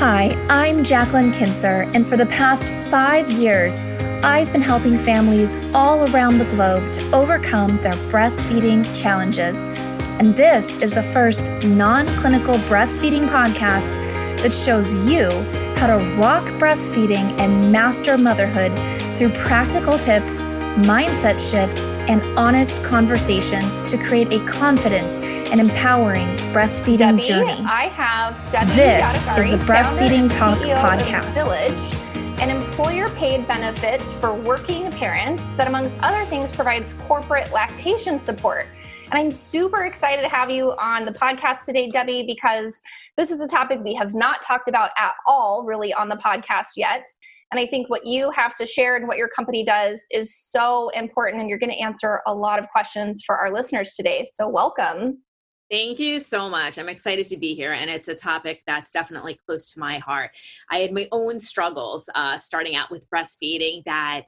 Hi, I'm Jacqueline Kincer, and for the past five years, I've been helping families all around the globe to overcome their breastfeeding challenges. And this is the first non clinical breastfeeding podcast that shows you how to rock breastfeeding and master motherhood through practical tips, mindset shifts, and honest conversation to create a confident and empowering breastfeeding Debbie, journey. I have Debbie This Yadagari, is the Breastfeeding Talk CEO podcast. Villyge, an employer-paid benefit for working parents that, amongst other things, provides corporate lactation support. And I'm super excited to have you on the podcast today, Debbie, because this is a topic we have not talked about at all, really, on the podcast yet. And I think what you have to share and what your company does is so important. And you're going to answer a lot of questions for our listeners today. So, welcome. Thank you so much. I'm excited to be here, and it's a topic that's definitely close to my heart. I had my own struggles uh, starting out with breastfeeding that,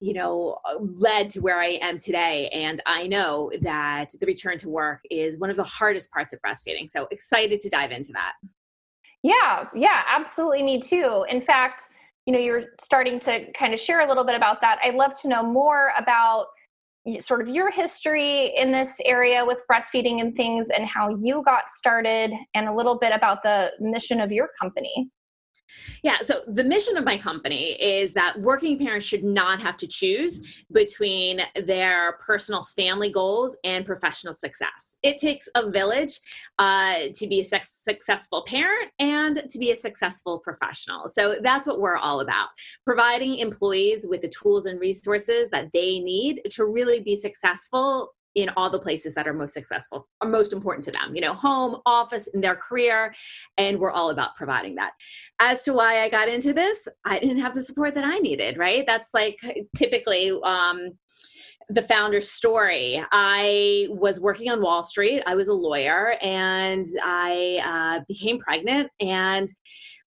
you know, led to where I am today. And I know that the return to work is one of the hardest parts of breastfeeding. So excited to dive into that. Yeah, yeah, absolutely. Me too. In fact, you know, you're starting to kind of share a little bit about that. I'd love to know more about sort of your history in this area with breastfeeding and things and how you got started and a little bit about the mission of your company. Yeah, so the mission of my company is that working parents should not have to choose between their personal family goals and professional success. It takes a village uh, to be a su- successful parent and to be a successful professional. So that's what we're all about providing employees with the tools and resources that they need to really be successful in all the places that are most successful are most important to them you know home office in their career and we're all about providing that as to why i got into this i didn't have the support that i needed right that's like typically um the founder's story. I was working on Wall Street. I was a lawyer and I uh, became pregnant and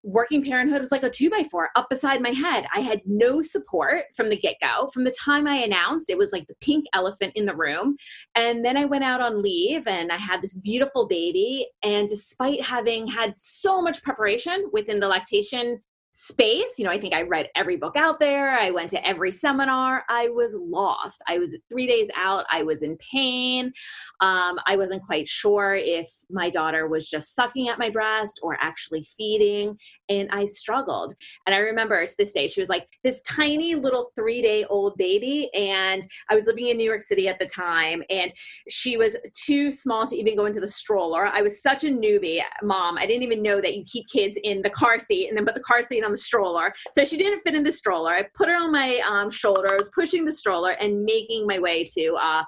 working parenthood was like a two by four up beside my head. I had no support from the get go. From the time I announced, it was like the pink elephant in the room. And then I went out on leave and I had this beautiful baby. And despite having had so much preparation within the lactation space. You know, I think I read every book out there. I went to every seminar. I was lost. I was three days out. I was in pain. Um, I wasn't quite sure if my daughter was just sucking at my breast or actually feeding. And I struggled. And I remember to this day, she was like this tiny little three day old baby. And I was living in New York City at the time. And she was too small to even go into the stroller. I was such a newbie mom. I didn't even know that you keep kids in the car seat and then put the car seat on the stroller. So she didn't fit in the stroller. I put her on my um, shoulders, pushing the stroller and making my way to uh,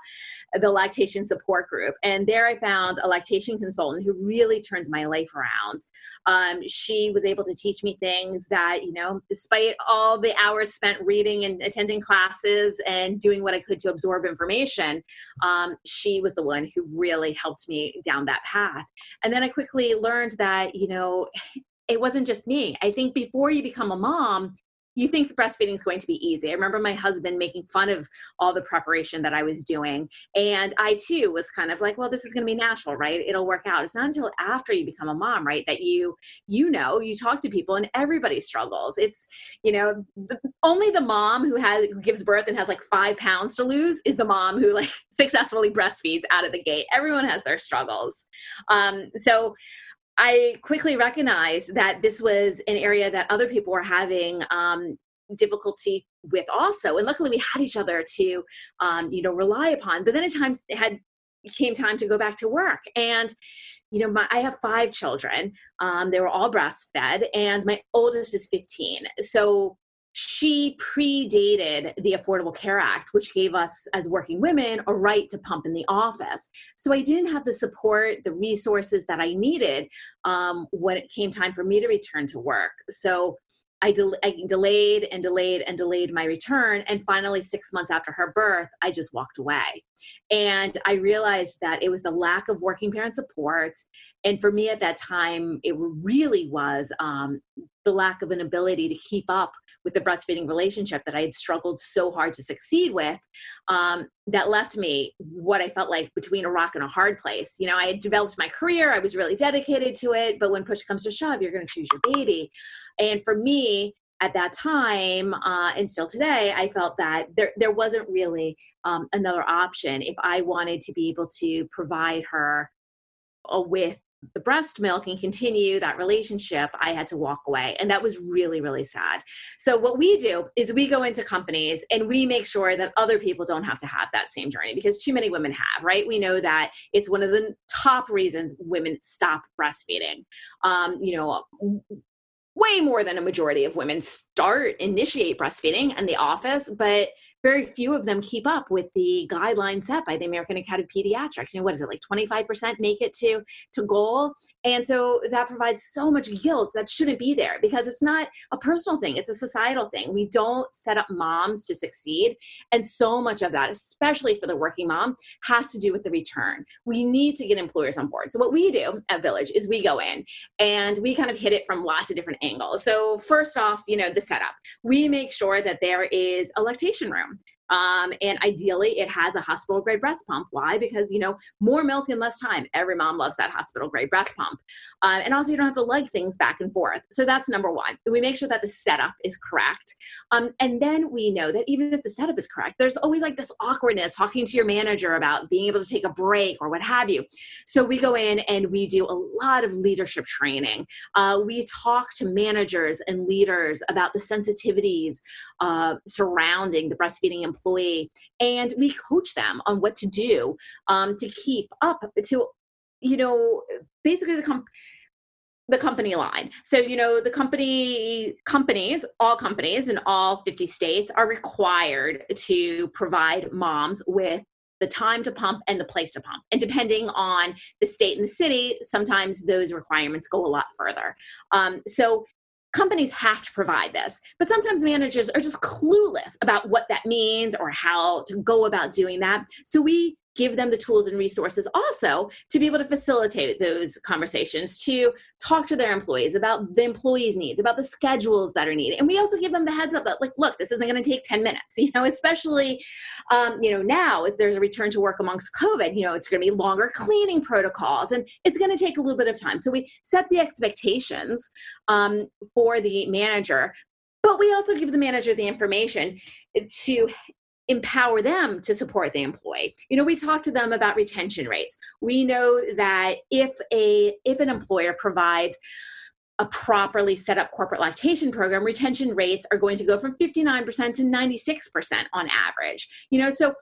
the lactation support group. And there I found a lactation consultant who really turned my life around. Um, she was able to teach me things that, you know, despite all the hours spent reading and attending classes and doing what I could to absorb information, um, she was the one who really helped me down that path. And then I quickly learned that, you know, it wasn't just me. I think before you become a mom, you think breastfeeding is going to be easy. I remember my husband making fun of all the preparation that I was doing. And I too was kind of like, well, this is going to be natural, right? It'll work out. It's not until after you become a mom, right, that you you know, you talk to people and everybody struggles. It's, you know, the, only the mom who has who gives birth and has like 5 pounds to lose is the mom who like successfully breastfeeds out of the gate. Everyone has their struggles. Um so I quickly recognized that this was an area that other people were having um, difficulty with also, and luckily we had each other to, um, you know, rely upon. But then a time had came time to go back to work, and you know, my, I have five children. Um, they were all breastfed, and my oldest is 15. So she predated the Affordable Care Act, which gave us as working women a right to pump in the office. So I didn't have the support, the resources that I needed um, when it came time for me to return to work. So I, I, delayed and delayed and delayed my return. And finally, six months after her birth, I just walked away. And I realized that it was the lack of working parent support. And for me at that time, it really was um, the lack of an ability to keep up with the breastfeeding relationship that I had struggled so hard to succeed with, um, that left me what I felt like between a rock and a hard place. You know, I had developed my career, I was really dedicated to it, but when push comes to shove, you're going to choose your baby. And for me, at that time uh, and still today, I felt that there, there wasn't really um, another option if I wanted to be able to provide her uh, with the breast milk and continue that relationship, I had to walk away. And that was really, really sad. So, what we do is we go into companies and we make sure that other people don't have to have that same journey because too many women have, right? We know that it's one of the top reasons women stop breastfeeding. Um, you know, way more than a majority of women start initiate breastfeeding in the office but very few of them keep up with the guidelines set by the American Academy of Pediatrics. You know, what is it, like 25% make it to, to goal? And so that provides so much guilt that shouldn't be there because it's not a personal thing, it's a societal thing. We don't set up moms to succeed. And so much of that, especially for the working mom, has to do with the return. We need to get employers on board. So what we do at Villyge is we go in and we kind of hit it from lots of different angles. So first off, you know, the setup. We make sure that there is a lactation room. Um, and ideally, it has a hospital grade breast pump. Why? Because, you know, more milk in less time. Every mom loves that hospital grade breast pump. Uh, and also, you don't have to lug things back and forth. So that's number one. We make sure that the setup is correct. Um, and then we know that even if the setup is correct, there's always like this awkwardness talking to your manager about being able to take a break or what have you. So we go in and we do a lot of leadership training. Uh, we talk to managers and leaders about the sensitivities uh, surrounding the breastfeeding employee and we coach them on what to do um, to keep up to you know basically the comp the company line. So, you know, the company companies, all companies in all 50 states are required to provide moms with the time to pump and the place to pump. And depending on the state and the city, sometimes those requirements go a lot further. Um, so companies have to provide this, but sometimes managers are just clueless about what that means or how to go about doing that. So we give them the tools and resources also to be able to facilitate those conversations to talk to their employees about the employees needs about the schedules that are needed. And we also give them the heads up that like look this isn't going to take 10 minutes you know especially um, you know now as there's a return to work amongst covid you know it's going to be longer cleaning protocols and it's going to take a little bit of time. So we set the expectations um, for the manager but we also give the manager the information to empower them to support the employee. You know we talk to them about retention rates. We know that if a if an employer provides a properly set up corporate lactation program retention rates are going to go from 59% to 96% on average. You know so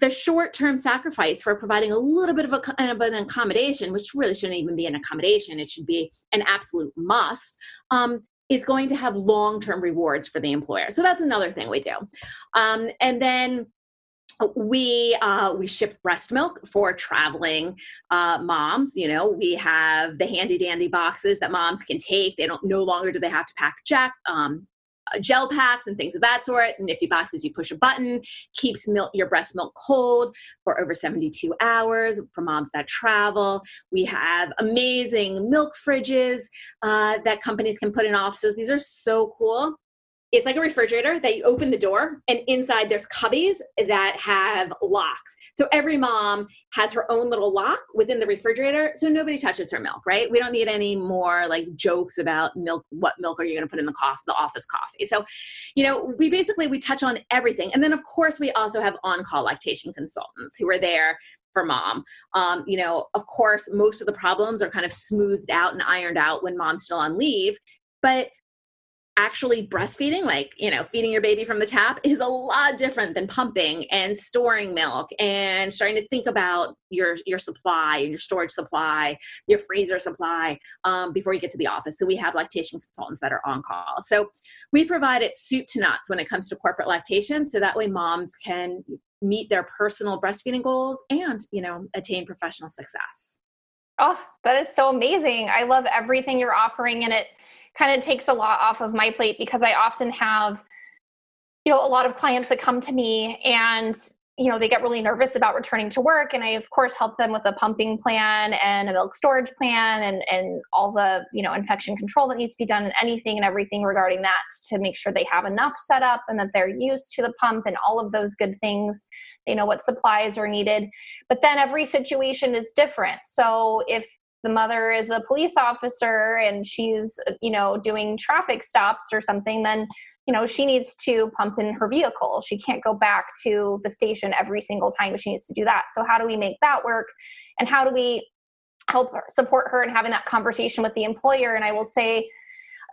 the short term sacrifice for providing a little bit of, a, of an accommodation, which really shouldn't even be an accommodation, it should be an absolute must, um, is going to have long term rewards for the employer. So that's another thing we do. Um, and then we uh, we ship breast milk for traveling uh, moms you know we have the handy dandy boxes that moms can take they don't no longer do they have to pack jack um, gel packs and things of that sort. Nifty boxes, you push a button, keeps milk, your breast milk cold for over 72 hours for moms that travel. We have amazing milk fridges uh, that companies can put in offices. These are so cool it's like a refrigerator that you open the door and inside there's cubbies that have locks so every mom has her own little lock within the refrigerator so nobody touches her milk right we don't need any more like jokes about milk what milk are you going to put in the coffee the office coffee so you know we basically we touch on everything and then of course we also have on-call lactation consultants who are there for mom. Um, you know, of course, most of the problems are kind of smoothed out and ironed out when mom's still on leave. But actually breastfeeding, like, you know, feeding your baby from the tap, is a lot different than pumping and storing milk and starting to think about your your supply and your storage supply, your freezer supply um, before you get to the office. So we have lactation consultants that are on call. So we provide it soup to nuts when it comes to corporate lactation, so that way moms can meet their personal breastfeeding goals and you know attain professional success. Oh, that is so amazing. I love everything you're offering and it kind of takes a lot off of my plate because I often have, you know, a lot of clients that come to me and you know they get really nervous about returning to work and i of course help them with a pumping plan and a milk storage plan and and all the you know infection control that needs to be done and anything and everything regarding that to make sure they have enough set up and that they're used to the pump and all of those good things. They know what supplies are needed. But then every situation is different. So if the mother is a police officer and she's you know doing traffic stops or something then you know she needs to pump in her vehicle she can't go back to the station every single time she needs to do that so how do we make that work and how do we help support her in having that conversation with the employer and i will say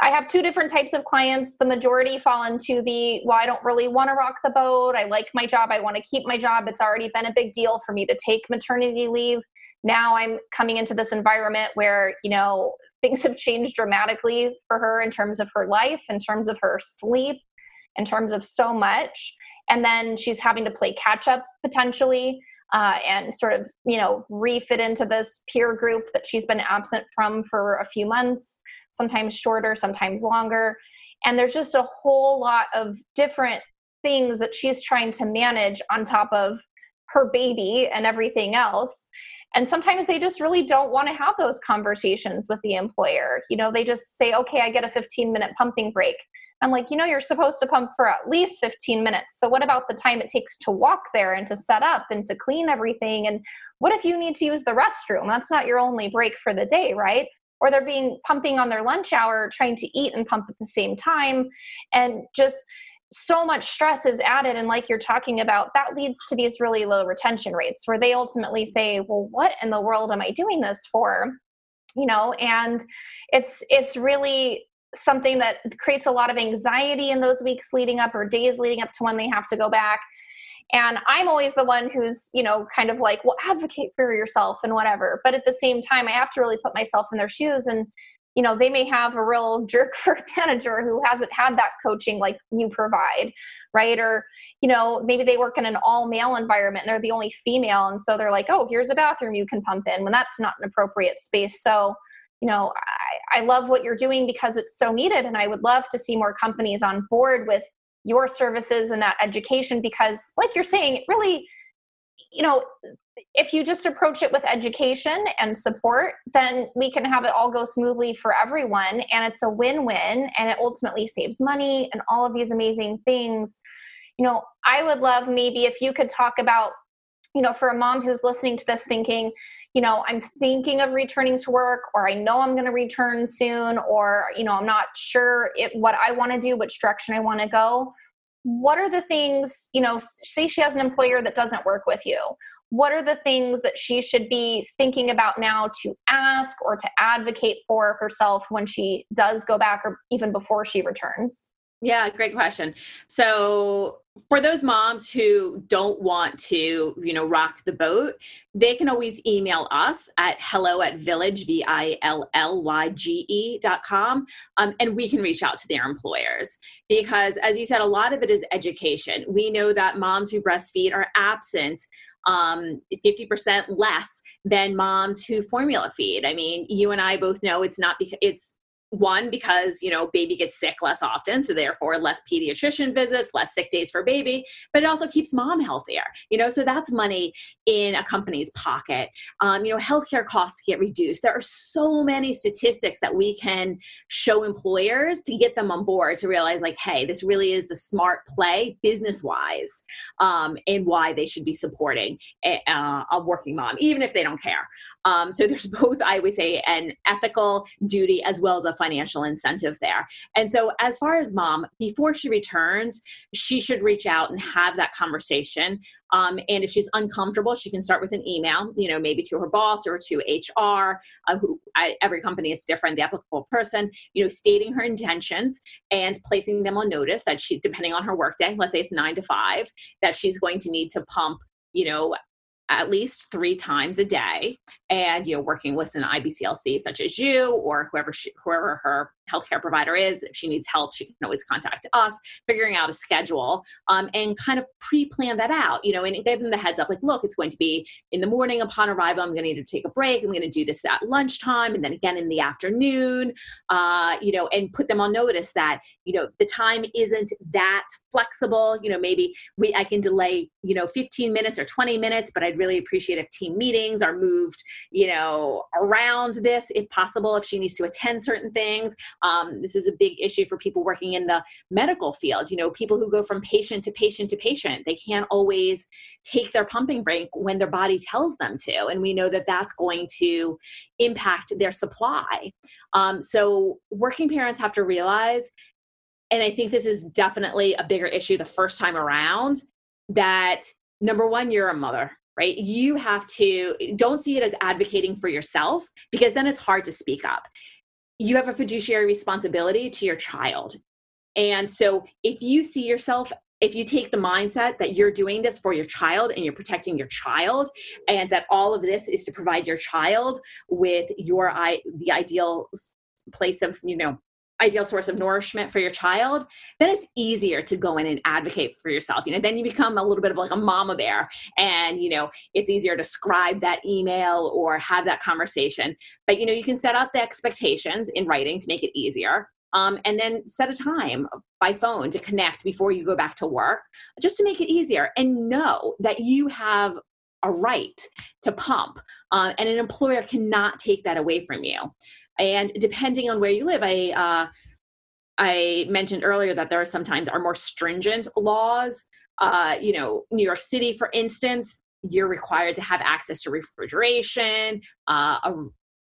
I have two different types of clients. The majority fall into the, well, I don't really want to rock the boat. I like my job. I want to keep my job. It's already been a big deal for me to take maternity leave. Now I'm coming into this environment where, you know, things have changed dramatically for her in terms of her life, in terms of her sleep, in terms of so much. And then she's having to play catch up potentially uh, and sort of, you know, refit into this peer group that she's been absent from for a few months, sometimes shorter, sometimes longer. And there's just a whole lot of different things that she's trying to manage on top of her baby and everything else and sometimes they just really don't want to have those conversations with the employer. You know they just say okay i get a 15 minute pumping break. I'm like you know you're supposed to pump for at least 15 minutes. So what about the time it takes to walk there and to set up and to clean everything? And what if you need to use the restroom? That's not your only break for the day right? Or they're being pumping on their lunch hour trying to eat and pump at the same time. And just so much stress is added and like you're talking about that leads to these really low retention rates where they ultimately say well what in the world am i doing this for? You know and it's it's really something that creates a lot of anxiety in those weeks leading up or days leading up to when they have to go back. And i'm always the one who's you know kind of like well advocate for yourself and whatever. But at the same time i have to really put myself in their shoes and you know they may have a real jerk for a manager who hasn't had that coaching like you provide right? Or you know maybe they work in an all male environment and they're the only female and so they're like oh here's a bathroom you can pump in when that's not an appropriate space. So you know I, I love what you're doing because it's so needed and i would love to see more companies on board with your services and that education because like you're saying it really you know if you just approach it with education and support, then we can have it all go smoothly for everyone. And it's a win win and it ultimately saves money and all of these amazing things. You know, I would love maybe if you could talk about, you know, for a mom who's listening to this thinking, you know, I'm thinking of returning to work, or I know I'm going to return soon, or, you know, I'm not sure it, what I want to do, which direction I want to go. What are the things, you know, say she has an employer that doesn't work with you what are the things that she should be thinking about now to ask or to advocate for herself when she does go back or even before she returns? Yeah, great question. So, for those moms who don't want to, you know, rock the boat, they can always email us at hello at Villyge, V I L L Y G E dot com, um, and we can reach out to their employers. Because, as you said, a lot of it is education. We know that moms who breastfeed are absent um, 50% less than moms who formula feed. I mean, you and I both know it's not because it's one because you know baby gets sick less often so therefore less pediatrician visits less sick days for baby but it also keeps mom healthier you know so that's money in a company's pocket. Um, you know healthcare costs get reduced. There are so many statistics that we can show employers to get them on board to realize like hey this really is the smart play business wise um, and why they should be supporting a, uh, a working mom even if they don't care. Um, so there's both i would say an ethical duty as well as a financial incentive there. And so, as far as mom, before she returns, she should reach out and have that conversation. Um, and if she's uncomfortable, she can start with an email, you know, maybe to her boss or to HR, uh, who I, every company is different, the applicable person, you know, stating her intentions and placing them on notice that she, depending on her workday, let's say it's nine to five, that she's going to need to pump you know at least three times a day and you know working with an ibclc such as you or whoever she, whoever her healthcare provider is. If she needs help, she can always contact us, figuring out a schedule um, and kind of pre plan that out, you know, and give them the heads up like, look, it's going to be in the morning upon arrival. I'm going to need to take a break. I'm going to do this at lunchtime and then again in the afternoon, uh, you know, and put them on notice that, you know, the time isn't that flexible. You know, maybe we, I can delay, you know, 15 minutes or 20 minutes, but I'd really appreciate if team meetings are moved, you know, around this if possible, if she needs to attend certain things. Um, this is a big issue for people working in the medical field. You know, people who go from patient to patient to patient, they can't always take their pumping break when their body tells them to. And we know that that's going to impact their supply. Um, so working parents have to realize and I think this is definitely a bigger issue the first time around that number one, you're a mother, right? You have to, don't see it as advocating for yourself because then it's hard to speak up. You have a fiduciary responsibility to your child. And so if you see yourself if you take the mindset that you're doing this for your child and you're protecting your child and that all of this is to provide your child with your i the ideal place of you know ideal source of nourishment for your child, then it's easier to go in and advocate for yourself. You know, then you become a little bit of like a mama bear and, you know, it's easier to scribe that email or have that conversation. But, you know, you can set out the expectations in writing to make it easier. Um, and then set a time by phone to connect before you go back to work just to make it easier and know that you have a right to pump uh, and an employer cannot take that away from you and depending on where you live i uh, i mentioned earlier that there are sometimes are more stringent laws. Uh, you know new york city for instance you're required to have access to refrigeration uh, a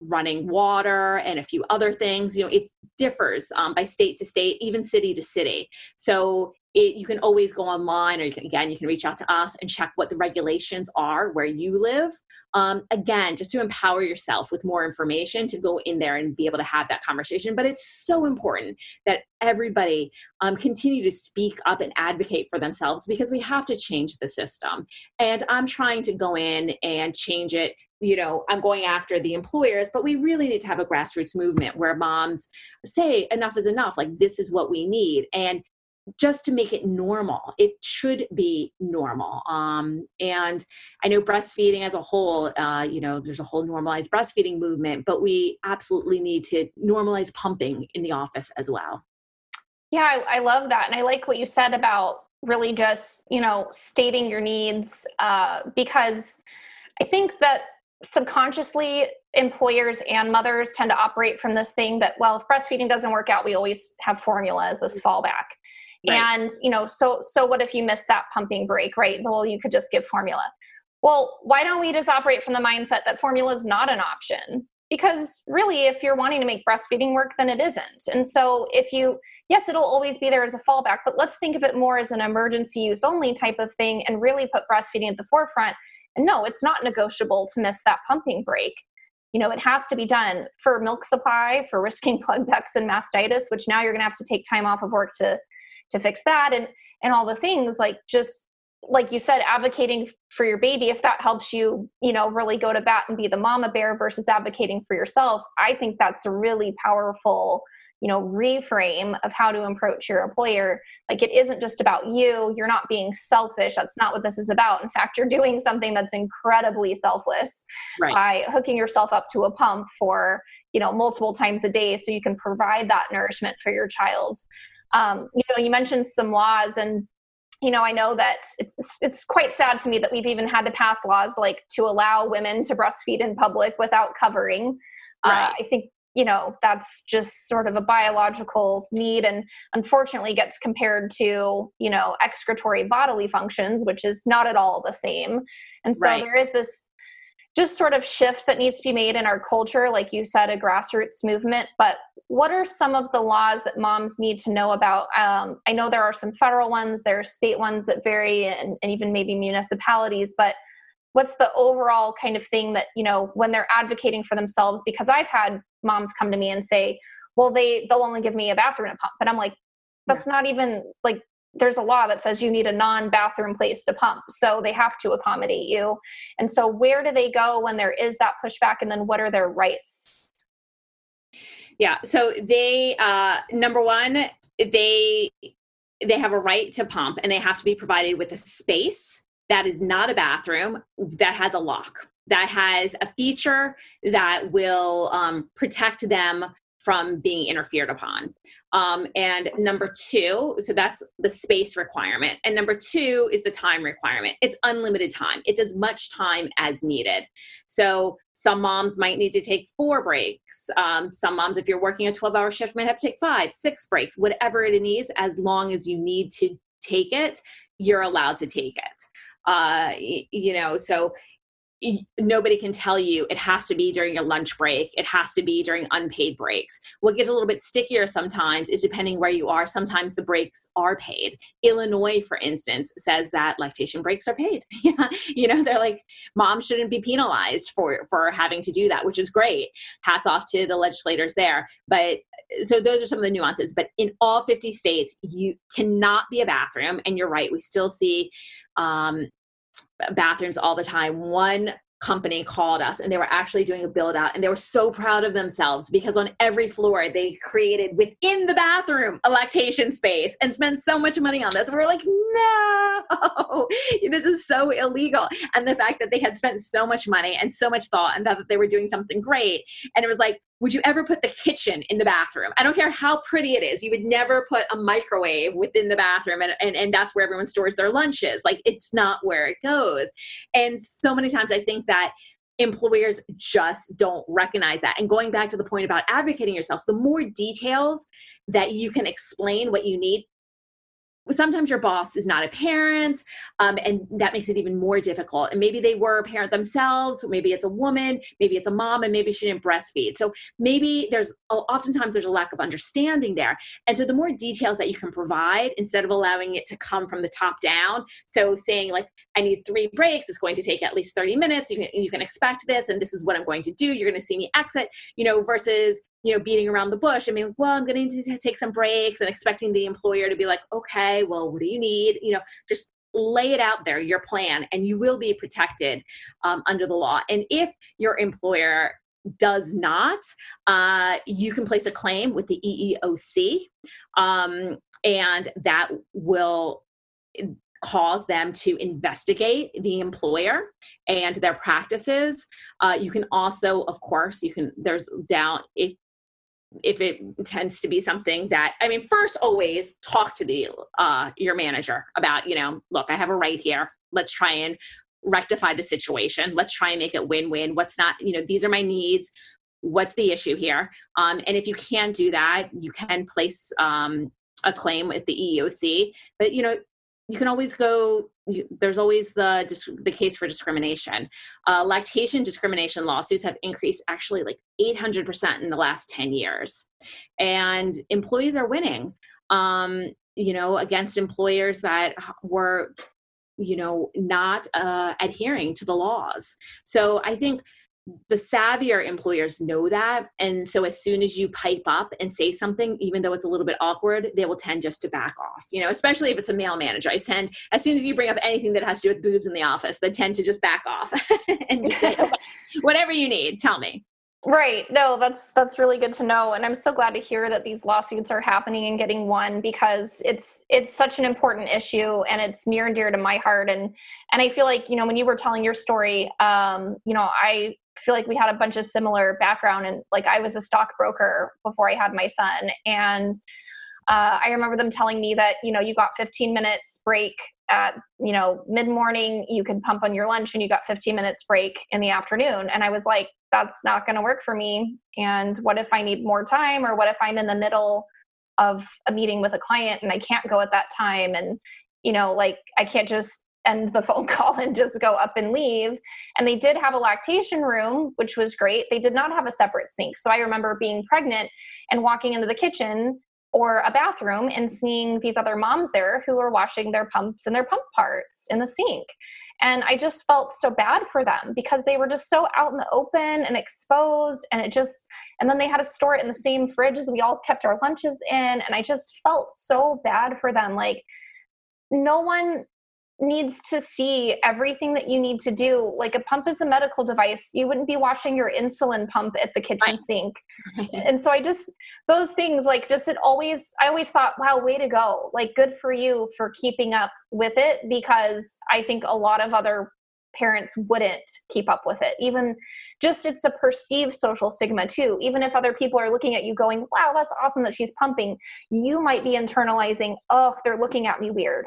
running water and a few other things. You know it differs um, by state to state even city to city. So it, you can always go online or you can, again you can reach out to us and check what the regulations are where you live. Um, again just to empower yourself with more information to go in there and be able to have that conversation. But it's so important that everybody um, continue to speak up and advocate for themselves because we have to change the system. And i'm trying to go in and change it. You know i'm going after the employers but we really need to have a grassroots movement where moms say enough is enough like this is what we need. And just to make it normal. It should be normal. Um, and I know breastfeeding as a whole, uh, you know, there's a whole normalized breastfeeding movement, but we absolutely need to normalize pumping in the office as well. Yeah, I, I love that. And I like what you said about really just, you know, stating your needs uh, because I think that subconsciously employers and mothers tend to operate from this thing that well if breastfeeding doesn't work out we always have formula as this fallback Right. And, you know, so so what if you miss that pumping break, right? Well, you could just give formula. Well, why don't we just operate from the mindset that formula is not an option? Because really, if you're wanting to make breastfeeding work, then it isn't. And so if you yes, it'll always be there as a fallback, but let's think of it more as an emergency use only type of thing and really put breastfeeding at the forefront. And no, it's not negotiable to miss that pumping break. You know, it has to be done for milk supply, for risking plug ducts and mastitis, which now you're going to have to take time off of work to to fix that and and all the things like just like you said advocating for your baby if that helps you you know really go to bat and be the mama bear versus advocating for yourself i think that's a really powerful you know reframe of how to approach your employer. Like it isn't just about you you're not being selfish that's not what this is about. In fact you're doing something that's incredibly selfless right. by hooking yourself up to a pump for you know multiple times a day so you can provide that nourishment for your child um, you know, you mentioned some laws, and you know, I know that it's it's quite sad to me that we've even had to pass laws like to allow women to breastfeed in public without covering. Uh, right. Uh, I think you know that's just sort of a biological need and unfortunately gets compared to you know excretory bodily functions which is not at all the same and so right. there is this just sort of shift that needs to be made in our culture like you said a grassroots movement but what are some of the laws that moms need to know about um, i know there are some federal ones there are state ones that vary and, and even maybe municipalities but what's the overall kind of thing that you know when they're advocating for themselves because i've had moms come to me and say well they they'll only give me a bathroom to pump but i'm like that's yeah. not even like there's a law that says you need a non-bathroom place to pump so they have to accommodate you and so where do they go when there is that pushback and then what are their rights Yeah. So they uh number one, they they have a right to pump and they have to be provided with a space that is not a bathroom that has a lock that has a feature that will um, protect them from being interfered upon um, and number two, so that's the space requirement. And number two is the time requirement. It's unlimited time, it's as much time as needed. So some moms might need to take four breaks. Um, some moms, if you're working a 12 hour shift, might have to take five, six breaks, whatever it is, as long as you need to take it, you're allowed to take it. Uh, you know, so nobody can tell you it has to be during a lunch break. It has to be during unpaid breaks. What gets a little bit stickier sometimes is depending where you are sometimes the breaks are paid. Illinois for instance says that lactation breaks are paid. You know they're like moms shouldn't be penalized for for having to do that which is great. Hats off to the legislators there. But so those are some of the nuances. But in all 50 states you cannot be a bathroom. And you're right we still see um, bathrooms all the time. One company called us and they were actually doing a build out and they were so proud of themselves because on every floor they created within the bathroom a lactation space and spent so much money on this. We are like, no, this is so illegal. And the fact that they had spent so much money and so much thought and that they were doing something great. And it was like, would you ever put the kitchen in the bathroom? I don't care how pretty it is. You would never put a microwave within the bathroom and, and, and that's where everyone stores their lunches. Like it's not where it goes. And so many times I think that employers just don't recognize that. And going back to the point about advocating yourself, the more details that you can explain what you need, sometimes your boss is not a parent um, and that makes it even more difficult. And maybe they were a parent themselves maybe it's a woman maybe it's a mom and maybe she didn't breastfeed. So maybe there's oftentimes there's a lack of understanding there. And so the more details that you can provide instead of allowing it to come from the top down so saying like i need three breaks it's going to take at least 30 minutes you can, you can expect this and this is what i'm going to do you're going to see me exit you know versus you know, beating around the bush. I mean, well, I'm going to take some breaks and expecting the employer to be like, okay, well, what do you need? You know, just lay it out there, your plan, and you will be protected um, under the law. And if your employer does not, uh, you can place a claim with the EEOC, um, and that will cause them to investigate the employer and their practices. Uh, you can also, of course, you can, there's down, if if it tends to be something that i mean first always talk to the uh, your manager about you know look i have a right here. Let's try and rectify the situation. Let's try and make it win-win. What's not you know these are my needs. What's the issue here? Um, and if you can't do that you can place um, a claim with the eeoc but you know you can always go you, there's always the the case for discrimination. Uh, lactation discrimination lawsuits have increased actually like 800% in the last 10 years. And employees are winning. Um, you know against employers that were you know not uh, adhering to the laws. So i think the savvier employers know that. And so as soon as you pipe up and say something even though it's a little bit awkward they will tend just to back off you know especially if it's a male manager. I tend as soon as you bring up anything that has to do with boobs in the office they tend to just back off and just say okay, whatever you need tell me. Right. No, that's that's really good to know. And I'm so glad to hear that these lawsuits are happening and getting won because it's it's such an important issue and it's near and dear to my heart. And and I feel like, you know, when you were telling your story, um, you know, I feel like we had a bunch of similar background and like I was a stockbroker before I had my son. And uh, I remember them telling me that you know you got 15 minutes break at you know mid morning you can pump on your lunch and you got 15 minutes break in the afternoon. And I was like that's not going to work for me. And what if I need more time? Or what if I'm in the middle of a meeting with a client and I can't go at that time? And you know like I can't just end the phone call and just go up and leave. And they did have a lactation room, which was great. They did not have a separate sink. So I remember being pregnant and walking into the kitchen or a bathroom and seeing these other moms there who were washing their pumps and their pump parts in the sink. And I just felt so bad for them because they were just so out in the open and exposed. And it just, and then they had to store it in the same fridge as we all kept our lunches in. And I just felt so bad for them. Like, no one needs to see everything that you need to do. Like a pump is a medical device. You wouldn't be washing your insulin pump at the kitchen right. sink. and so I just, those things, like, just it always, I always thought, wow, way to go. Like, good for you for keeping up with it because I think a lot of other parents wouldn't keep up with it. Even just it's a perceived social stigma too. Even if other people are looking at you going, wow, that's awesome that she's pumping, you might be internalizing, oh, they're looking at me weird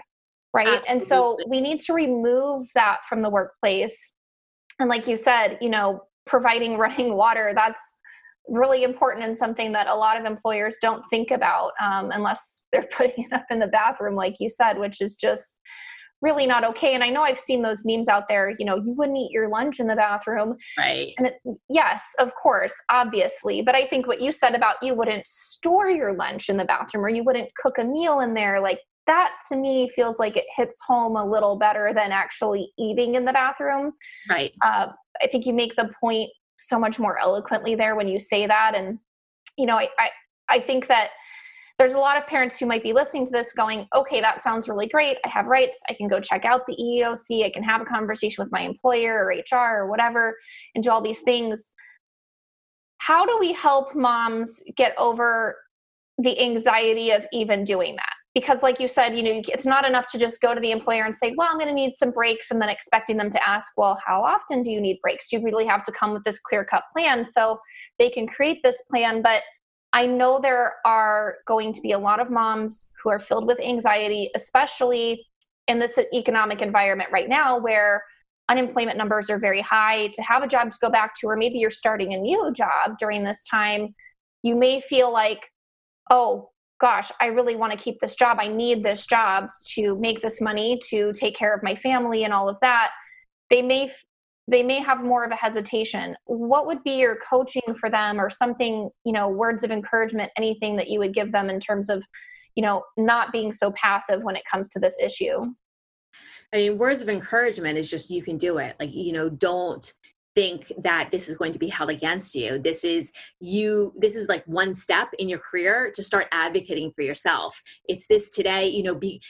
right? Absolutely. and so we need to remove that from the workplace. And like you said you know providing running water that's really important and something that a lot of employers don't think about um, unless they're putting it up in the bathroom like you said which is just really not okay. And i know i've seen those memes out there you know you wouldn't eat your lunch in the bathroom. Right. And it, yes of course obviously. But i think what you said about you wouldn't store your lunch in the bathroom or you wouldn't cook a meal in there like that to me feels like it hits home a little better than actually eating in the bathroom. Right. Uh, I think you make the point so much more eloquently there when you say that. And, you know, I, I, I think that there's a lot of parents who might be listening to this going, okay, that sounds really great. I have rights. I can go check out the EEOC. I can have a conversation with my employer or HR or whatever and do all these things. How do we help moms get over the anxiety of even doing that? Because like you said you know it's not enough to just go to the employer and say well i'm going to need some breaks and then expecting them to ask well how often do you need breaks? You really have to come with this clear cut plan so they can create this plan. But i know there are going to be a lot of moms who are filled with anxiety especially in this economic environment right now where unemployment numbers are very high. To have a job to go back to or maybe you're starting a new job during this time you may feel like oh gosh, I really want to keep this job. I need this job to make this money to take care of my family and all of that. They may they may have more of a hesitation. What would be your coaching for them or something, you know, words of encouragement, anything that you would give them in terms of, you know, not being so passive when it comes to this issue? I mean, words of encouragement is just you can do it. Like, you know, don't think that this is going to be held against you. This is you this is like one step in your career to start advocating for yourself. It's this today you know be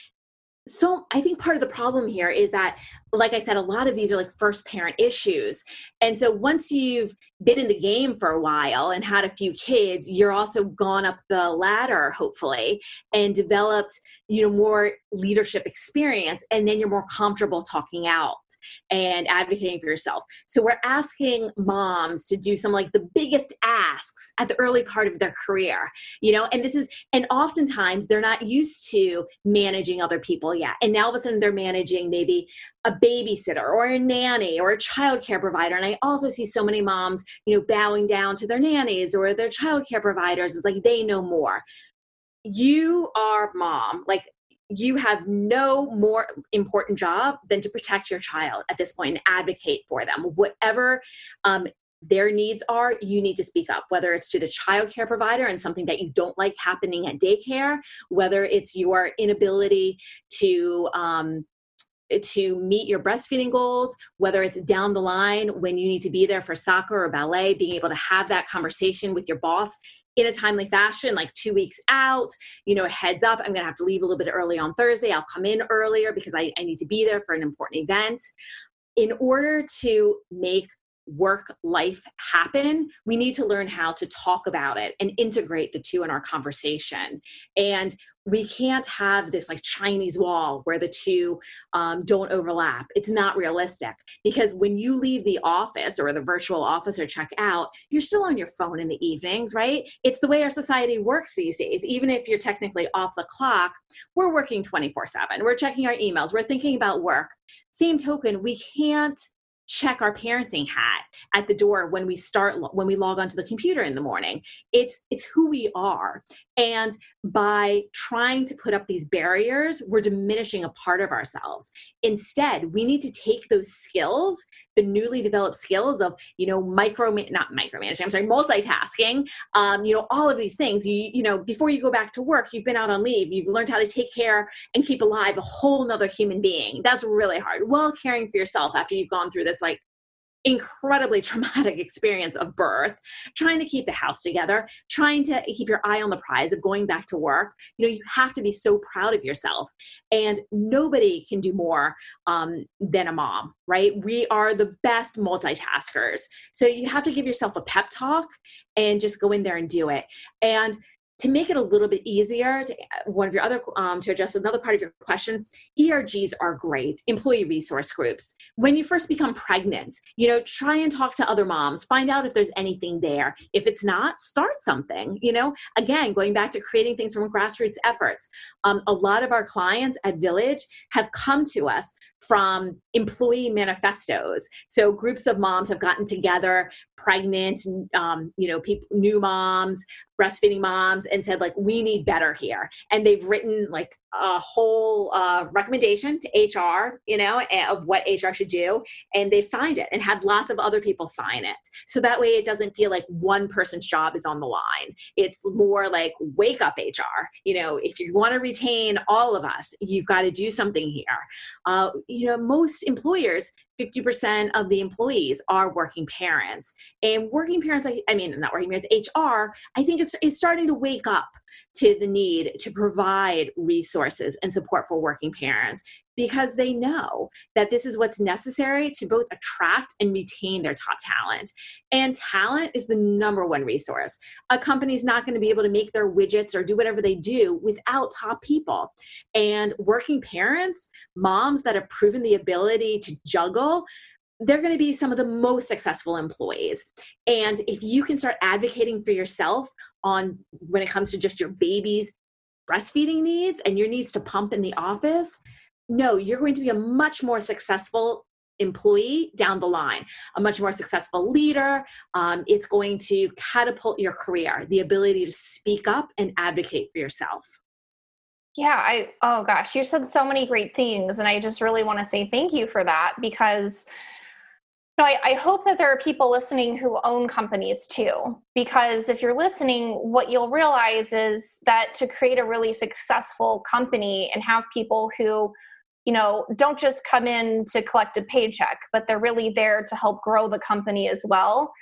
so i think part of the problem here is that like i said a lot of these are like first parent issues. And so once you've been in the game for a while and had a few kids you're also gone up the ladder hopefully and developed you know more leadership experience and then you're more comfortable talking out and advocating for yourself. So we're asking moms to do some like the biggest asks at the early part of their career you know? And this is and oftentimes they're not used to managing other people yet. And now all of a sudden they're managing maybe a babysitter or a nanny or a childcare provider. And i also see so many moms you know bowing down to their nannies or their childcare providers. It's like they know more. You are mom. Like you have no more important job than to protect your child at this point and advocate for them. Whatever um, their needs are, you need to speak up, whether it's to the child care provider and something that you don't like happening at daycare, whether it's your inability to um, to meet your breastfeeding goals, whether it's down the line when you need to be there for soccer or ballet, being able to have that conversation with your boss in a timely fashion, like two weeks out, you know, heads up, I'm gonna have to leave a little bit early on Thursday. I'll come in earlier because I, I need to be there for an important event. In order to make work life happen, we need to learn how to talk about it and integrate the two in our conversation. And we can't have this like Chinese wall where the two um, don't overlap. It's not realistic because when you leave the office or the virtual office or check out, you're still on your phone in the evenings, right? It's the way our society works these days. Even if you're technically off the clock, we're working 24 7. We're checking our emails, we're thinking about work. Same token, we can't check our parenting hat at the door when we start when we log onto the computer in the morning. It's it's who we are. And by trying to put up these barriers we're diminishing a part of ourselves. Instead we need to take those skills the newly developed skills of you know micro not micromanaging i'm sorry multitasking um, you know all of these things. You you know before you go back to work you've been out on leave you've learned how to take care and keep alive a whole nother human being. That's really hard. While caring for yourself after you've gone through this like incredibly traumatic experience of birth, trying to keep the house together, trying to keep your eye on the prize of going back to work. You know, you have to be so proud of yourself. And nobody can do more um, than a mom, right? We are the best multitaskers. So you have to give yourself a pep talk and just go in there and do it. And to make it a little bit easier to one of your other um, to address another part of your question ergs are great employee resource groups. When you first become pregnant you know try and talk to other moms find out if there's anything there. If it's not start something you know? Again going back to creating things from grassroots efforts um, a lot of our clients at Villyge have come to us from employee manifestos. So groups of moms have gotten together, pregnant, um, you know, people, new moms, breastfeeding moms, and said like, we need better here. And they've written like a whole uh, recommendation to HR, you know, of what HR should do, and they've signed it and had lots of other people sign it. So that way, it doesn't feel like one person's job is on the line. It's more like wake up HR. You know, if you want to retain all of us, you've got to do something here. Uh, you know, most employers 50% of the employees are working parents. And working parents, I, mean, not working parents, HR, I think it's, it's starting to wake up to the need to provide resources and support for working parents because they know that this is what's necessary to both attract and retain their top talent. And talent is the number one resource. A company's not going to be able to make their widgets or do whatever they do without top people. And working parents, moms that have proven the ability to juggle they're going to be some of the most successful employees. And if you can start advocating for yourself on when it comes to just your baby's breastfeeding needs and your needs to pump in the office, no, you're going to be a much more successful employee down the line, a much more successful leader. Um, it's going to catapult your career, the ability to speak up and advocate for yourself. Yeah, I oh gosh, you said so many great things, and I just really want to say thank you for that because you know, I, I hope that there are people listening who own companies too. Because if you're listening, what you'll realize is that to create a really successful company and have people who, you know, don't just come in to collect a paycheck, but they're really there to help grow the company as well.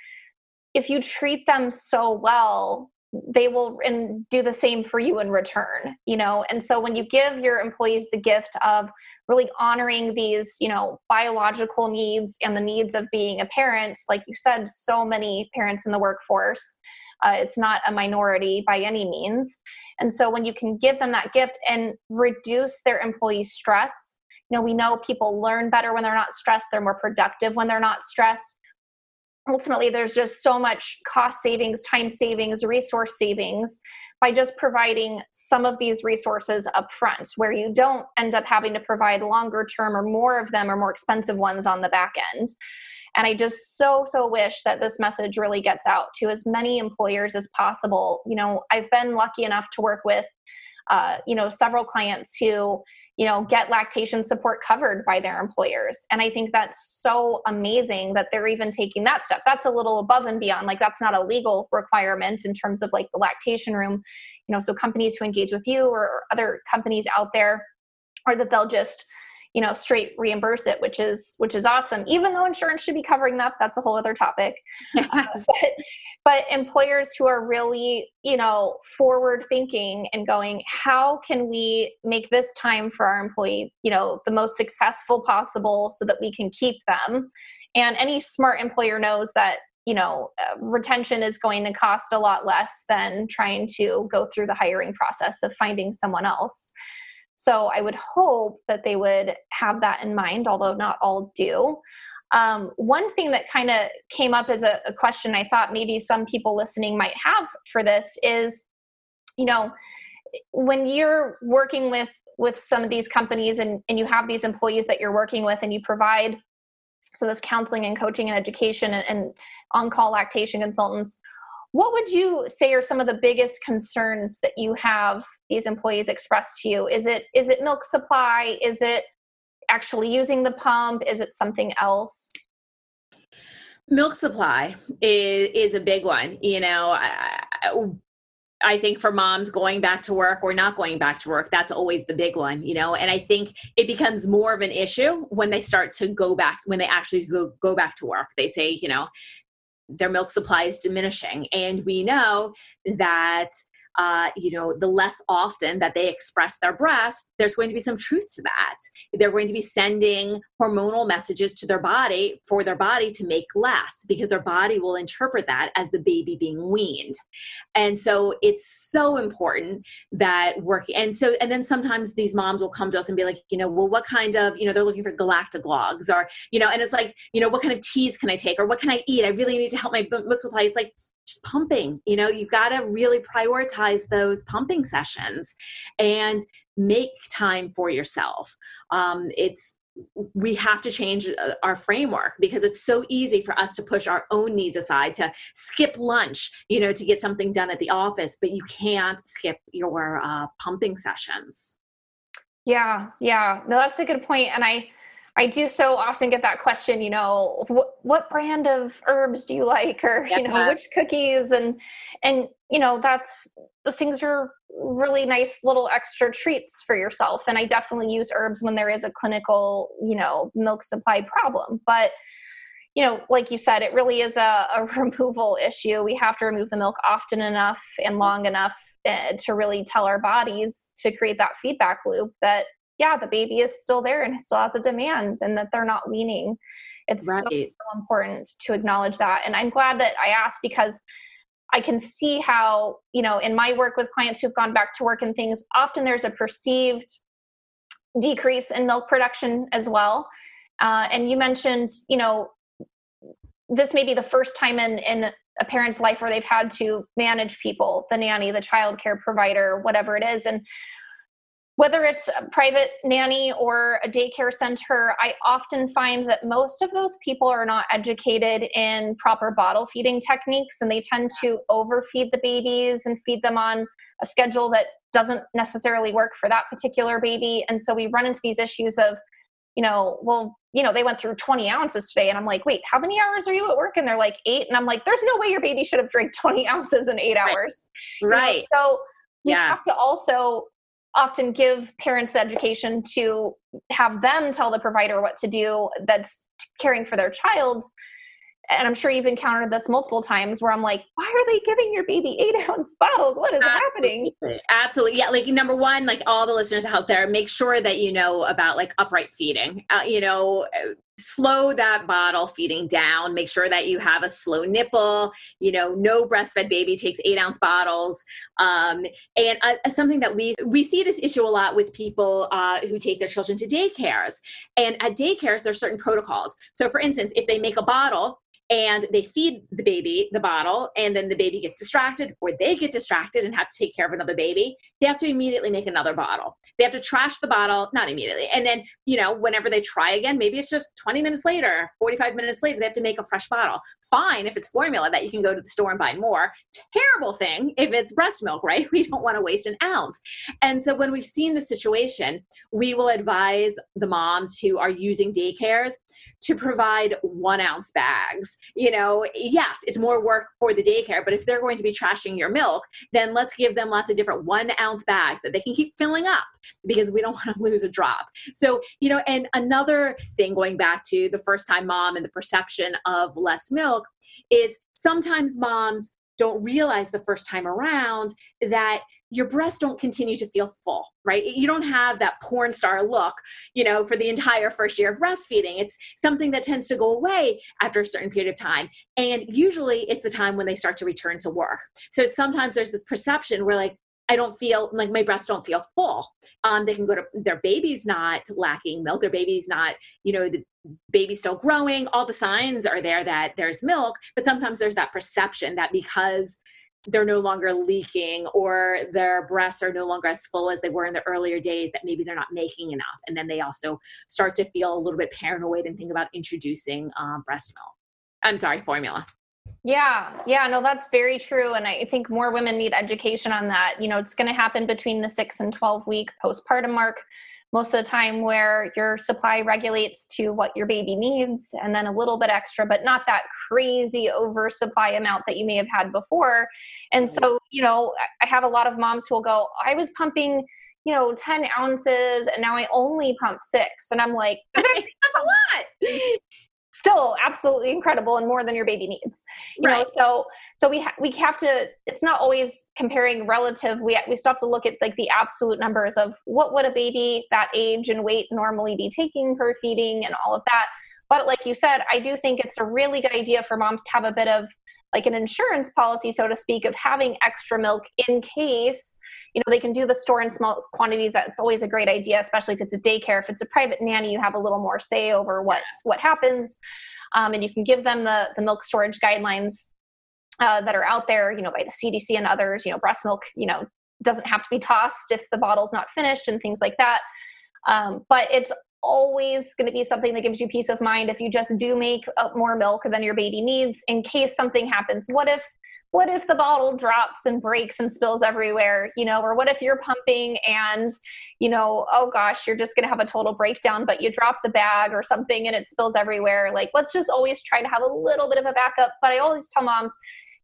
If you treat them so well, they will and do the same for you in return you know? And so when you give your employees the gift of really honoring these you know biological needs and the needs of being a parent like you said so many parents in the workforce uh, it's not a minority by any means. And so when you can give them that gift and reduce their employee stress you know we know people learn better when they're not stressed they're more productive when they're not stressed ultimately there's just so much cost savings time savings resource savings by just providing some of these resources up front where you don't end up having to provide longer term or more of them or more expensive ones on the back end. And i just so so wish that this message really gets out to as many employers as possible. You know i've been lucky enough to work with uh, you know several clients who you know get lactation support covered by their employers. And i think that's so amazing that they're even taking that step. That's a little above and beyond. Like that's not a legal requirement in terms of like the lactation room. You know so companies who engage with you or other companies out there or that they'll just you know straight reimburse it which is which is awesome. Even though insurance should be covering that that's a whole other topic. Uh, but, but employers who are really you know forward thinking and going how can we make this time for our employee you know the most successful possible so that we can keep them? And any smart employer knows that you know uh, retention is going to cost a lot less than trying to go through the hiring process of finding someone else so I would hope that they would have that in mind, although not all do. Um, one thing that kind of came up as a, a question I thought maybe some people listening might have for this is, you know, when you're working with with some of these companies and, and you have these employees that you're working with and you provide so this counseling and coaching and education and, and on-call lactation consultants what would you say are some of the biggest concerns that you have these employees express to you? Is it is it milk supply? Is it actually using the pump? Is it something else? Milk supply is, is a big one. You know, I, I think for moms going back to work or not going back to work, that's always the big one, you know. And I think it becomes more of an issue when they start to go back, when they actually go, go back to work. They say, you know, their milk supply is diminishing. And we know that uh, you know, the less often that they express their breast, there's going to be some truth to that. They're going to be sending hormonal messages to their body for their body to make less because their body will interpret that as the baby being weaned. And so it's so important that work. And so, and then sometimes these moms will come to us and be like, you know, well, what kind of, you know, they're looking for galactagogues or, you know, and it's like, you know, what kind of teas can I take or what can I eat? I really need to help my milk supply. It's like, just pumping. You know, you've got to really prioritize those pumping sessions and make time for yourself. Um, it's we have to change uh, our framework because it's so easy for us to push our own needs aside to skip lunch you know to get something done at the office but you can't skip your uh, pumping sessions yeah yeah no that's a good point and i I do so often get that question, you know, what what brand of herbs do you like, or you know, which cookies, and and you know, that's those things are really nice little extra treats for yourself. And I definitely use herbs when there is a clinical, you know, milk supply problem. But you know, like you said, it really is a, a removal issue. We have to remove the milk often enough and long enough uh, to really tell our bodies to create that feedback loop that yeah, the baby is still there and still has a demand and that they're not weaning. It's right. so, so important to acknowledge that. And I'm glad that I asked because I can see how, you know, in my work with clients who've gone back to work and things, often there's a perceived decrease in milk production as well. Uh, and you mentioned, you know, this may be the first time in, in a parent's life where they've had to manage people, the nanny, the child care provider, whatever it is. And whether it's a private nanny or a daycare center, I often find that most of those people are not educated in proper bottle feeding techniques and they tend to overfeed the babies and feed them on a schedule that doesn't necessarily work for that particular baby. And so we run into these issues of, you know, well, you know, they went through 20 ounces today. And I'm like, wait, how many hours are you at work? And they're like, eight. And I'm like, there's no way your baby should have drank 20 ounces in eight hours. Right. Know? So we yeah. have to also often give parents the education to have them tell the provider what to do that's caring for their child and I'm sure you've encountered this multiple times where I'm like, why are they giving your baby eight ounce bottles? What is Absolutely. happening? Absolutely. Yeah. Like number one, like all the listeners out there, make sure that you know about like upright feeding, uh, you know, slow that bottle feeding down. Make sure that you have a slow nipple, you know, no breastfed baby takes eight ounce bottles. Um, and uh, something that we, we see this issue a lot with people uh, who take their children to daycares and at daycares, there's certain protocols. So for instance, if they make a bottle and they feed the baby the bottle and then the baby gets distracted or they get distracted and have to take care of another baby they have to immediately make another bottle. They have to trash the bottle not immediately and then you know whenever they try again maybe it's just 20 minutes later 45 minutes later they have to make a fresh bottle. Fine if it's formula that you can go to the store and buy more. Terrible thing if it's breast milk right? We don't want to waste an ounce. And so when we've seen the situation we will advise the moms who are using daycares to provide one ounce bags you know, yes, it's more work for the daycare, but if they're going to be trashing your milk, then let's give them lots of different one ounce bags that they can keep filling up because we don't want to lose a drop. So, you know, and another thing going back to the first time mom and the perception of less milk is sometimes moms don't realize the first time around that your breasts don't continue to feel full, right? You don't have that porn star look, you know, for the entire first year of breastfeeding. It's something that tends to go away after a certain period of time. And usually it's the time when they start to return to work. So sometimes there's this perception where, like, I don't feel like my breasts don't feel full. Um, they can go to their baby's not lacking milk, their baby's not, you know, the baby's still growing. All the signs are there that there's milk, but sometimes there's that perception that because they're no longer leaking or their breasts are no longer as full as they were in the earlier days that maybe they're not making enough. And then they also start to feel a little bit paranoid and think about introducing um, breast milk. I'm sorry formula. Yeah yeah no that's very true. And i think more women need education on that. You know it's going to happen between the 6 and 12 week postpartum mark most of the time where your supply regulates to what your baby needs and then a little bit extra but not that crazy oversupply amount that you may have had before. And so you know i have a lot of moms who will go i was pumping you know 10 ounces and now i only pump six. And i'm like that's a lot still absolutely incredible and more than your baby needs you right. know so so we ha- we have to it's not always comparing relative. We we still have to look at like the absolute numbers of what would a baby that age and weight normally be taking per feeding and all of that. But like you said i do think it's a really good idea for moms to have a bit of like an insurance policy so to speak of having extra milk in case you know they can do the store in small quantities that's always a great idea especially if it's a daycare. If it's a private nanny you have a little more say over what what happens um, and you can give them the the milk storage guidelines uh, that are out there you know by the cdc and others you know breast milk you know doesn't have to be tossed if the bottle's not finished and things like that. Um, but it's always going to be something that gives you peace of mind if you just do make more milk than your baby needs in case something happens. What if what if the bottle drops and breaks and spills everywhere you know or what if you're pumping and you know oh gosh you're just going to have a total breakdown but you drop the bag or something and it spills everywhere. Like let's just always try to have a little bit of a backup. But i always tell moms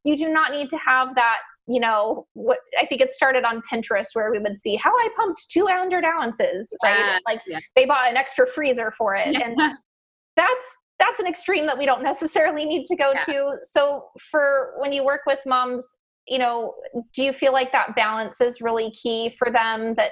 you do not need to have that you know what i think it started on pinterest where we would see how i pumped 200 ounces right? Like yeah. they bought an extra freezer for it. And that's that's an extreme that we don't necessarily need to go yeah. to. So for when you work with moms, you know, do you feel like that balance is really key for them that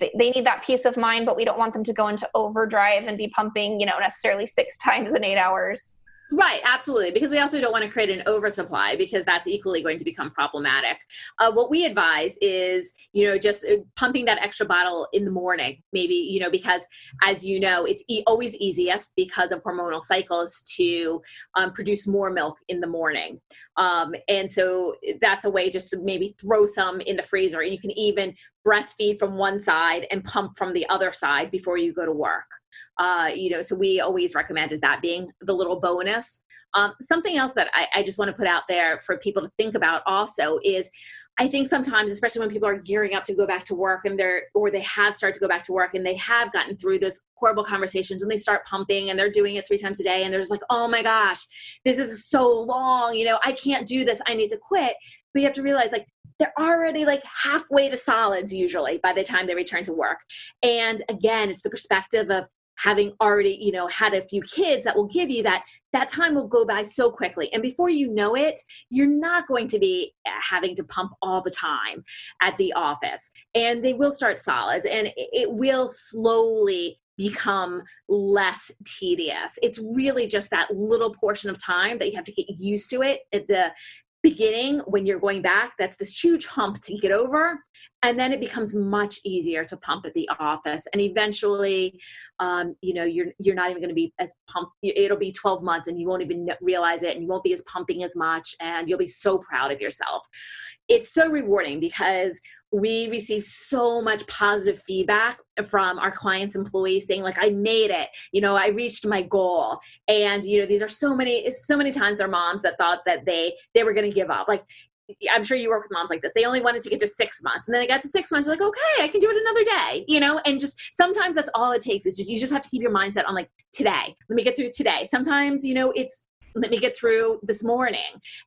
they need that peace of mind, but we don't want them to go into overdrive and be pumping, you know, necessarily six times in eight hours? Right, absolutely. Because we also don't want to create an oversupply because that's equally going to become problematic. Uh, what we advise is, you know, just uh, pumping that extra bottle in the morning, maybe, you know, because as you know, it's e- always easiest because of hormonal cycles to um, produce more milk in the morning. Um, and so that's a way just to maybe throw some in the freezer. And you can even breastfeed from one side and pump from the other side before you go to work. Uh, you know, so we always recommend is that being the little bonus. Um, something else that I, I just want to put out there for people to think about also is I think sometimes, especially when people are gearing up to go back to work and they're, or they have started to go back to work and they have gotten through those horrible conversations and they start pumping and they're doing it three times a day and they're just like, oh my gosh, this is so long. You know, I can't do this. I need to quit. But you have to realize like they're already like halfway to solids usually by the time they return to work. And again, it's the perspective of having already you know had a few kids that will give you that that time will go by so quickly. And before you know it you're not going to be uh, having to pump all the time at the office. And they will start solids and it will slowly become less tedious. It's really just that little portion of time that you have to get used to it at the beginning when you're going back that's this huge hump to get over and then it becomes much easier to pump at the office. And eventually um, you know you're you're not even going to be as pump it'll be 12 months and you won't even realize it and you won't be as pumping as much and you'll be so proud of yourself. It's so rewarding because we receive so much positive feedback from our clients employees saying like i made it you know i reached my goal and you know these are so many so many times their moms that thought that they they were going to give up like I'm sure you work with moms like this. They only wanted to get to six months, and then they got to six months. They're like, okay, I can do it another day, you know. And just sometimes that's all it takes is just, you just have to keep your mindset on like today. Let me get through today. Sometimes you know it's let me get through this morning.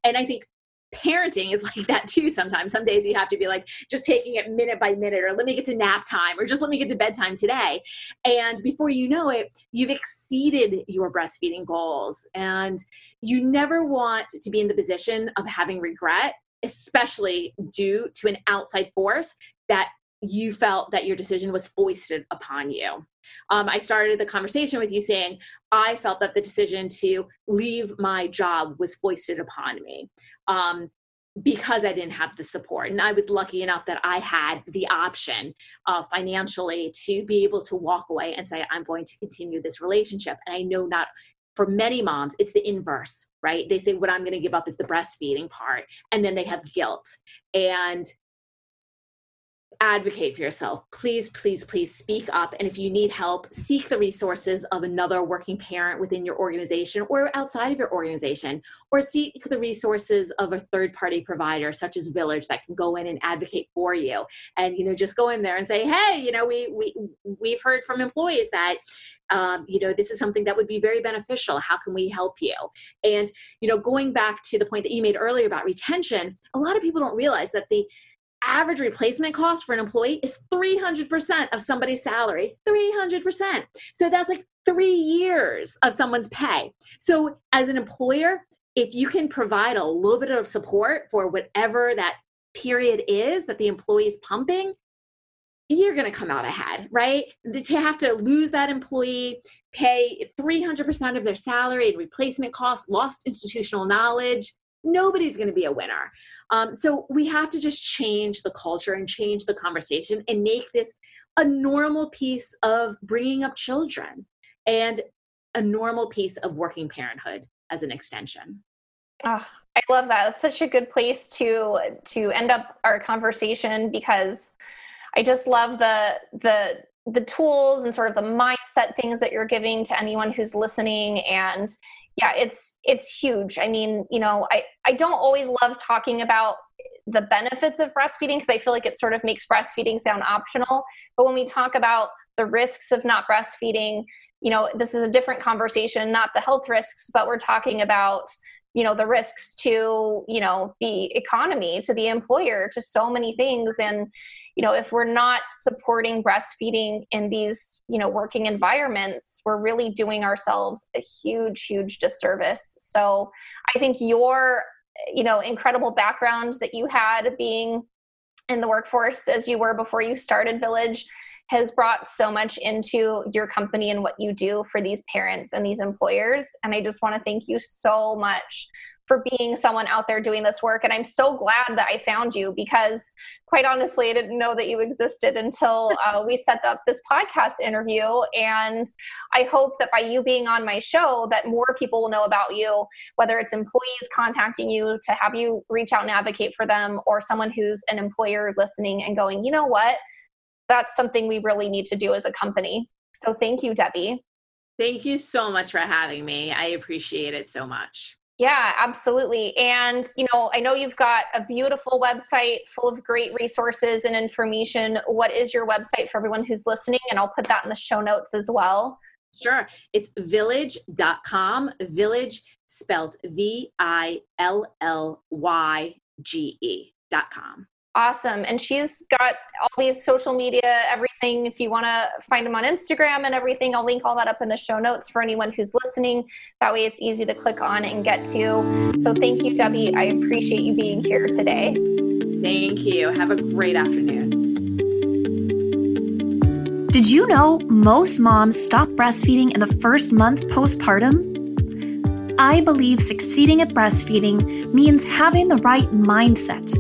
And I think parenting is like that too sometimes some days you have to be like just taking it minute by minute or let me get to nap time or just let me get to bedtime today and before you know it you've exceeded your breastfeeding goals and you never want to be in the position of having regret especially due to an outside force that you felt that your decision was foisted upon you. Um, I started the conversation with you saying, I felt that the decision to leave my job was foisted upon me. Um, because I didn't have the support. And I was lucky enough that I had the option uh, financially to be able to walk away and say, I'm going to continue this relationship. And I know not for many moms, it's the inverse, right? They say, What I'm going to give up is the breastfeeding part. And then they have guilt. And advocate for yourself. Please, please, please speak up. And if you need help, seek the resources of another working parent within your organization or outside of your organization, or seek the resources of a third party provider such as Villyge that can go in and advocate for you. And, you know, just go in there and say, hey, you know, we, we, we've heard from employees that um, you know this is something that would be very beneficial how can we help you and you know going back to the point that you made earlier about retention a lot of people don't realize that the average replacement cost for an employee is 300% of somebody's salary 300% so that's like three years of someone's pay so as an employer if you can provide a little bit of support for whatever that period is that the employee is pumping you're going to come out ahead, right? To have to lose that employee, pay 300% of their salary and replacement costs, lost institutional knowledge, nobody's going to be a winner. Um, so we have to just change the culture and change the conversation and make this a normal piece of bringing up children and a normal piece of working parenthood as an extension. Oh, I love that. It's such a good place to to end up our conversation because I just love the the the tools and sort of the mindset things that you're giving to anyone who's listening and yeah it's it's huge. I mean you know i i don't always love talking about the benefits of breastfeeding because i feel like it sort of makes breastfeeding sound optional. But when we talk about the risks of not breastfeeding you know this is a different conversation not the health risks but we're talking about you know the risks to you know the economy to the employer to so many things. And you know if we're not supporting breastfeeding in these you know working environments we're really doing ourselves a huge huge disservice. So i think your you know incredible background that you had being in the workforce as you were before you started Villyge has brought so much into your company and what you do for these parents and these employers and i just want to thank you so much for being someone out there doing this work. And I'm so glad that I found you because, quite honestly, I didn't know that you existed until uh, we set up this podcast interview. And I hope that by you being on my show, that more people will know about you, whether it's employees contacting you to have you reach out and advocate for them, or someone who's an employer listening and going, you know what, that's something we really need to do as a company. So thank you, Debbie. Thank you so much for having me. I appreciate it so much. Yeah, absolutely. And, you know, I know you've got a beautiful website full of great resources and information. What is your website for everyone who's listening? And I'll put that in the show notes as well. Sure. It's villyge.com, villyge spelled V I L L Y G E.com. Awesome. And she's got all these social media, everything. If you want to find them on Instagram and everything, I'll link all that up in the show notes for anyone who's listening. That way it's easy to click on and get to. So thank you, Debbie. I appreciate you being here today. Thank you. Have a great afternoon. Did you know most moms stop breastfeeding in the first month postpartum? I believe succeeding at breastfeeding means having the right mindset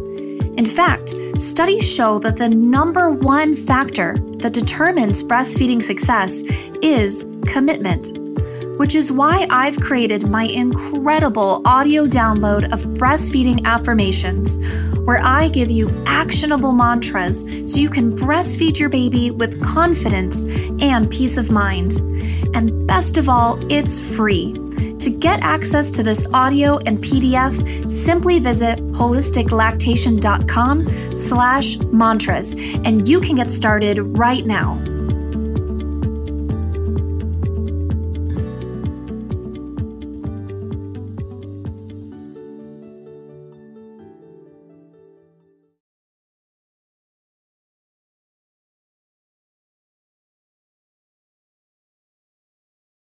in fact, studies show that the number one factor that determines breastfeeding success is commitment, which is why I've created my incredible audio download of breastfeeding affirmations, where I give you actionable mantras so you can breastfeed your baby with confidence and peace of mind. And best of all, it's free. To get access to this audio and PDF, simply visit holisticlactation.com slash mantras, and you can get started right now.